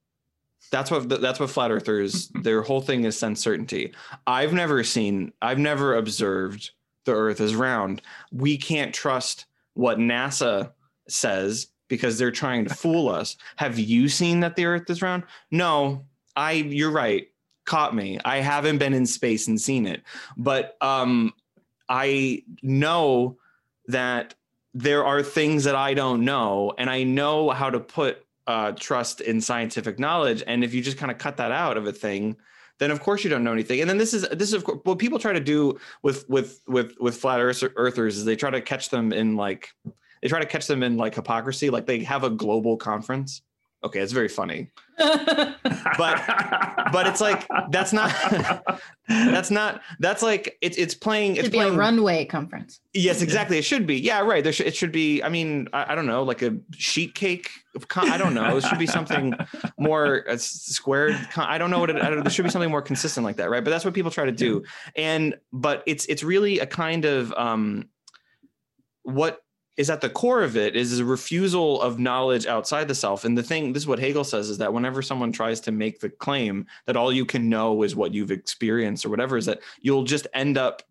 That's what that's what flat earthers. their whole thing is sense certainty. I've never seen. I've never observed the Earth is round. We can't trust what NASA says because they're trying to fool us. Have you seen that the earth is round? No, I you're right. Caught me. I haven't been in space and seen it. But um I know that there are things that I don't know and I know how to put uh, trust in scientific knowledge and if you just kind of cut that out of a thing then of course you don't know anything. And then this is this is of course what people try to do with with with with flat earthers is they try to catch them in like they try to catch them in like hypocrisy. Like they have a global conference okay it's very funny. But but it's like that's not that's not that's like it's it's playing it's be playing, a runway conference. Yes exactly. It should be. Yeah right. There should, it should be i mean I, I, don't know like a sheet cake i don't know. It should be something more uh, squared i don't know what it I don't, there should be something more consistent like that right? But that's what people try to do. And but it's it's really a kind of um what is at the core of it is a refusal of knowledge outside the self. And the thing, this is what Hegel says, is that whenever someone tries to make the claim that all you can know is what you've experienced or whatever, is that you'll just end up,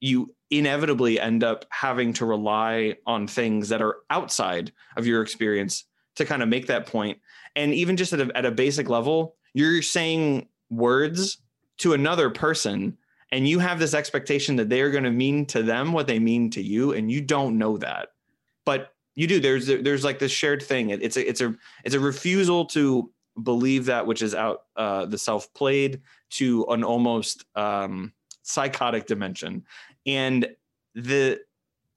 you inevitably end up having to rely on things that are outside of your experience to kind of make that point. And even just at a, at a basic level, you're saying words to another person and you have this expectation that they are going to mean to them what they mean to you and you don't know that but you do. There's there's like this shared thing. It, it's a it's a it's a refusal to believe that which is out uh, the self played to an almost um, psychotic dimension, and the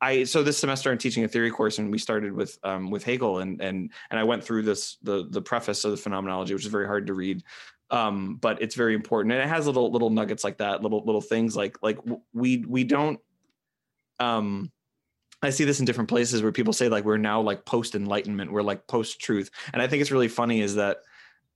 I so this semester I'm teaching a theory course and we started with um, with Hegel and and and I went through this the the preface of the phenomenology which is very hard to read um, but it's very important. And it has little little nuggets like that little little things like like we we don't um I see this in different places where people say like we're now like post enlightenment we're like post truth and I think it's really funny is that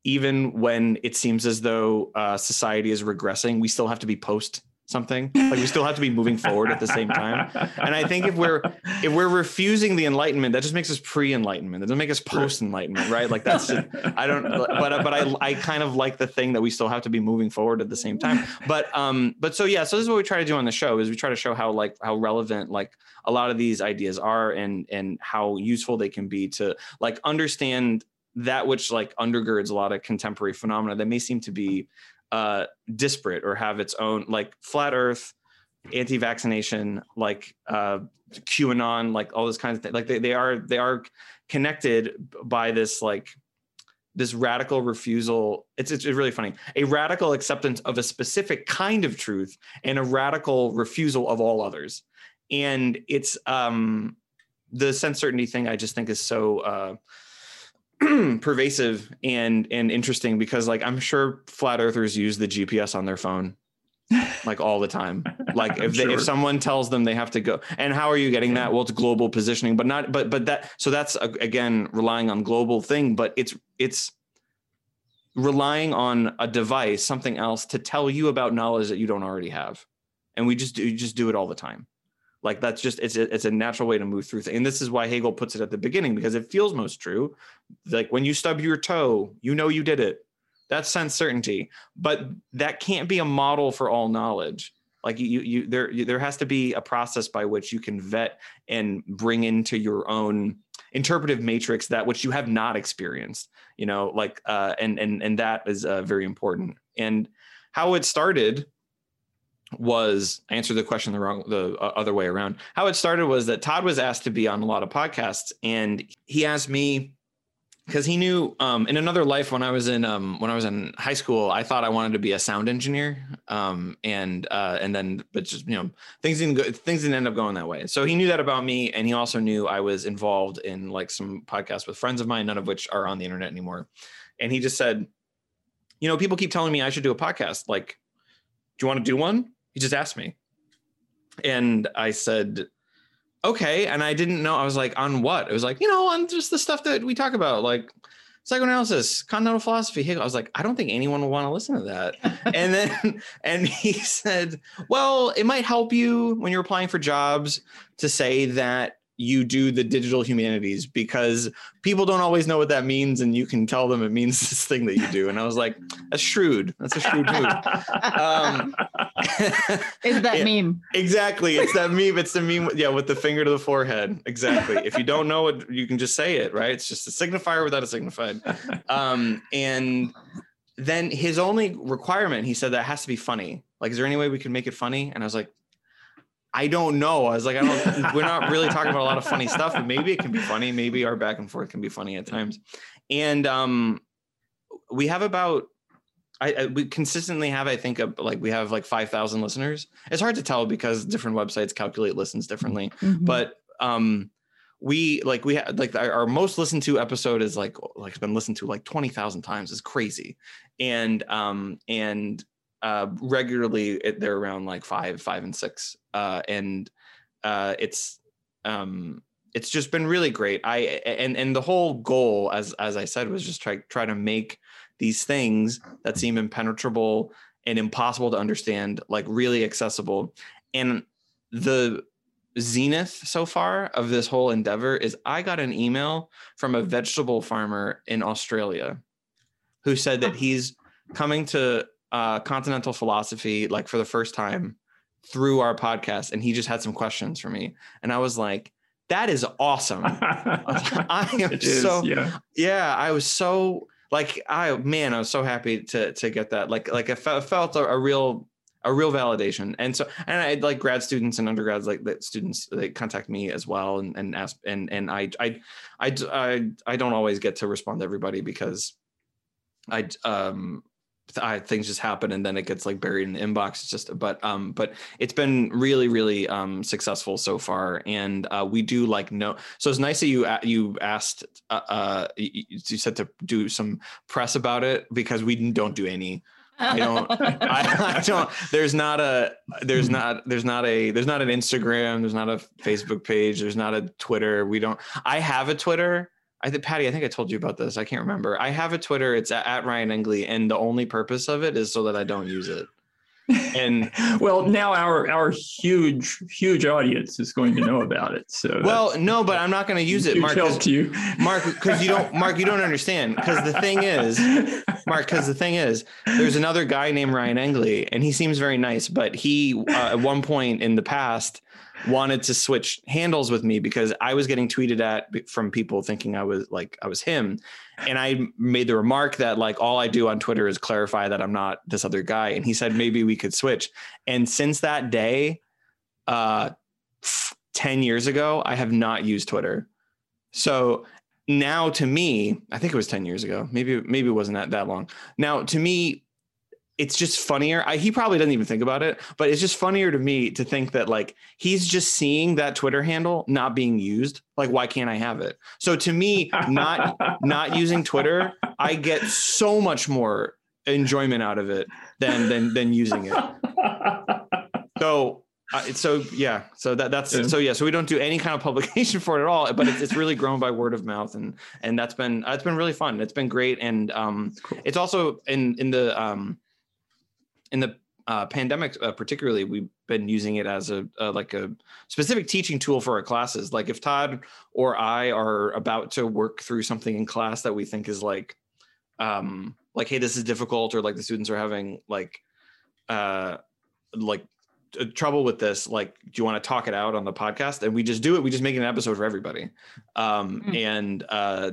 even when it seems as though uh, society is regressing we still have to be post something. Like we still have to be moving forward at the same time. And i think if we're if we're refusing the enlightenment that just makes us pre-enlightenment. That doesn't make us post-enlightenment right? Like that's just, i don't but but i i kind of like the thing that we still have to be moving forward at the same time. But um but so yeah so this is what we try to do on the show is we try to show how like how relevant like a lot of these ideas are and and how useful they can be to like understand that which like undergirds a lot of contemporary phenomena that may seem to be uh, disparate or have its own like flat earth anti-vaccination like uh, qanon like all those kinds of things like they, they are they are connected by this like this radical refusal. It's, it's really funny. A radical acceptance of a specific kind of truth and a radical refusal of all others. And it's um the sense certainty thing i just think is so uh pervasive and and interesting because like I'm sure flat earthers use the GPS on their phone like all the time. Like if they, sure. if someone tells them they have to go, and how are you getting that? Well, it's global positioning, but not but but that so that's again relying on global thing, but it's it's relying on a device, something else to tell you about knowledge that you don't already have, and we just do just do it all the time. Like that's just it's a, it's a natural way to move through things. And this is why Hegel puts it at the beginning because it feels most true. Like when you stub your toe, you know you did it. That's sense certainty. But that can't be a model for all knowledge. Like you you there there has to be a process by which you can vet and bring into your own interpretive matrix that which you have not experienced. You know, like uh and and and that is uh, very important. And how it started was I answered the question the wrong the uh, other way around. How it started was that Todd was asked to be on a lot of podcasts, and he asked me because he knew um, in another life when I was in um, when I was in high school, I thought I wanted to be a sound engineer, um, and uh, and then but just you know things didn't go, things didn't end up going that way. So he knew that about me, and he also knew I was involved in like some podcasts with friends of mine, none of which are on the internet anymore. And he just said, you know, people keep telling me I should do a podcast. Like, do you want to do one? He just asked me. And I said, okay. And I didn't know. I was like, on what? It was like, you know, on just the stuff that we talk about, like psychoanalysis, continental philosophy. I was like, I don't think anyone will want to listen to that. and then, and he said, well, it might help you when you're applying for jobs to say that you do the digital humanities because people don't always know what that means and you can tell them it means this thing that you do. And i was like that's shrewd. That's a shrewd move. Um, is that yeah, meme. exactly. It's that meme. It's the meme yeah with the finger to the forehead. Exactly. If you don't know it you can just say it right? It's just a signifier without a signified. Um, and then his only requirement he said that has to be funny. Like is there any way we can make it funny? And i was like I don't know. I was like, I don't. we're not really talking about a lot of funny stuff, but maybe it can be funny. Maybe our back and forth can be funny at times. And um, we have about. I, I we consistently have, I think, a, like we have like five thousand listeners. It's hard to tell because different websites calculate listens differently. Mm-hmm. But um, we like we had like our, our, most listened to episode is like like it's been listened to like twenty thousand times. It's crazy, and um and uh, regularly it, they're around like five, five and six, uh, and uh, it's um, it's just been really great. I and and the whole goal, as as I said, was just try try to make these things that seem impenetrable and impossible to understand like really accessible. And the zenith so far of this whole endeavor is I got an email from a vegetable farmer in Australia who said that he's coming to uh, continental philosophy like for the first time through our podcast, and he just had some questions for me, and I was like, "That is awesome!" I am so yeah. yeah, I was so like I man, I was so happy to to get that. Like like I felt, felt a, a real a real validation. And so, and I like grad students and undergrads, like that students, they contact me as well and, and ask, and, and I, I, I, I, I don't always get to respond to everybody because I, um, I, things just happen and then it gets like buried in the inbox. It's just, but, um, but it's been really, really, um, successful so far. And, uh, we do like no, so it's nice that you, you asked, uh, uh you, you said to do some press about it because we don't do any, I don't, I, I, don't, there's not a, there's not, there's not a, there's not an Instagram, there's not a Facebook page, there's not a Twitter. We don't, I have a Twitter I think Patty, I think I told you about this. I can't remember. I have a Twitter. It's at, at Ryan Engley, and the only purpose of it is so that I don't use it. And well, now our our huge huge audience is going to know about it. So well, no, but I'm not going to use it, Mark. Helped you, Mark, because you don't, Mark, you don't understand. Because the thing is, Mark, because the thing is, there's another guy named Ryan Engley, and he seems very nice, but he uh, at one point in the past wanted to switch handles with me because I was getting tweeted at from people thinking I was like I was him. And I made the remark that like all I do on Twitter is clarify that I'm not this other guy. And he said maybe we could switch. And since that day, uh 10 years ago, I have not used Twitter. So now to me, I think it was 10 years ago. Maybe maybe it wasn't that, that long. Now to me, it's just funnier. I, he probably doesn't even think about it, but it's just funnier to me to think that like he's just seeing that Twitter handle not being used. Like, why can't I have it? So to me, not not using Twitter, I get so much more enjoyment out of it than than than using it. So uh, so yeah, so that that's yeah. so yeah, so we don't do any kind of publication for it at all, but it's, it's really grown by word of mouth, and and that's been that's been really fun. It's been great, and um, cool. it's also in in the um in the uh, pandemic, uh, particularly, we've been using it as a, a, like a specific teaching tool for our classes. Like if Todd or I are about to work through something in class that we think is like, um, like, hey, this is difficult, or like the students are having like, uh, like trouble with this like do you want to talk it out on the podcast and we just do it we just make an episode for everybody um mm. and uh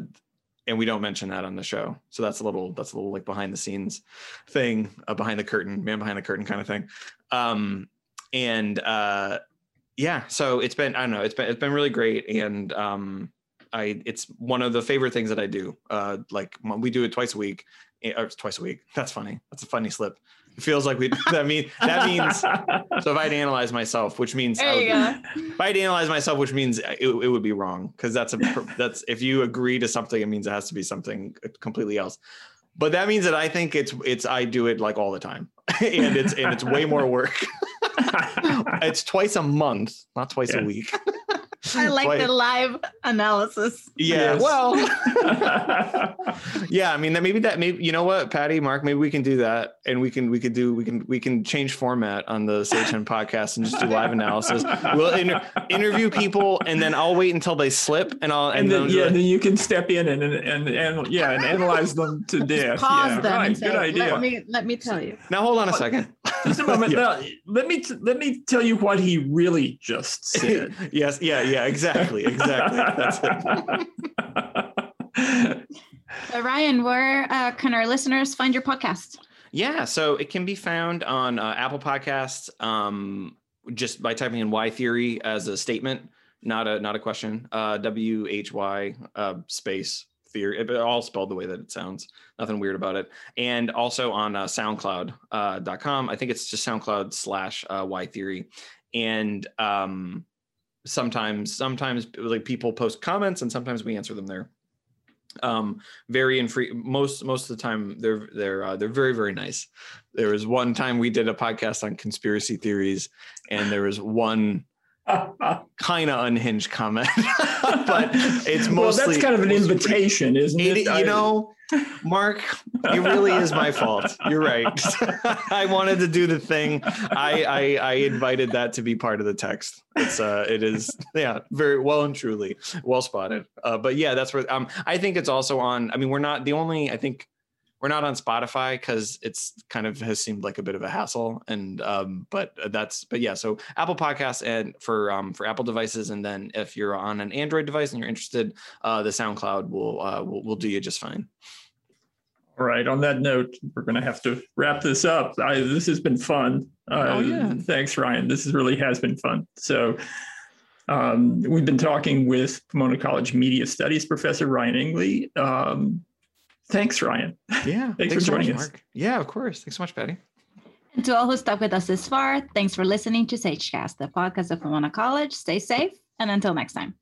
and we don't mention that on the show. So that's a little that's a little like behind the scenes thing, uh, behind the curtain, man behind the curtain kind of thing. Um, and uh, yeah, so it's been I don't know, it's been it's been really great, and um, I it's one of the favorite things that I do. Uh, like we do it twice a week, eh, or twice a week. That's funny. That's a funny slip. It feels like we that mean that means so if I'd analyze myself, which means there you would, go. if I'd analyze myself, which means it, it would be wrong because that's a that's if you agree to something, it means it has to be something completely else. But that means that I think it's it's I do it like all the time, and it's and it's way more work. it's twice a month, not twice yeah. a week. I like the live analysis. Yeah. Yes. Well. yeah. I mean, that maybe that maybe you know what, Patty, Mark, maybe we can do that, and we can we could do we can we can change format on the Sage podcast and just do live analysis. We'll inter- interview people, and then I'll wait until they slip, and I'll and, and then, yeah, then you can step in and and and, and yeah, and analyze them to death. Pause yeah, them. Right, good idea. Let me let me tell you. Now hold on a second. Just a moment. yeah. now, let me t- let me tell you what he really just said. yes. Yeah. Yeah. Exactly. Exactly. That's it. Uh, Ryan, where uh, can our listeners find your podcast? Yeah, so it can be found on uh, Apple Podcasts um, just by typing in "Why Theory" as a statement, not a not a question. Uh, W H Y uh, space theory, it, all spelled the way that it sounds. Nothing weird about it. And also on uh, SoundCloud.com. Uh, I think it's just SoundCloud slash uh, Why Theory. And um, sometimes, sometimes like people post comments, and sometimes we answer them there. Um, very infre- most most of the time they're they're uh, they're very very nice. There was one time we did a podcast on conspiracy theories, and there was one kind of unhinged comment, but it's mostly. Well, that's kind of an invitation, isn't it? it you know, Mark, it really is my fault. You're right. I wanted to do the thing. I, I, I invited that to be part of the text. It's uh, it is yeah, very well and truly well spotted. Uh, but yeah, that's where um, I think it's also on. I mean, we're not the only. I think we're not on Spotify because it's kind of has seemed like a bit of a hassle. And um, but that's but yeah, so Apple Podcasts and for um, for Apple devices, and then if you're on an Android device and you're interested, uh, the SoundCloud will uh, will will do you just fine. All right. On that note, we're going to have to wrap this up. I, this has been fun. Uh, oh, yeah. Thanks, Ryan. This is really has been fun. So, um, we've been talking with Pomona College Media Studies professor Ryan Engley. Um, thanks, Ryan. Yeah. thanks, thanks, for joining much, us. Mark. Yeah, of course. Thanks so much, Patty. And to all who stuck with us this far, thanks for listening to SageCast, the podcast of Pomona College. Stay safe, and until next time.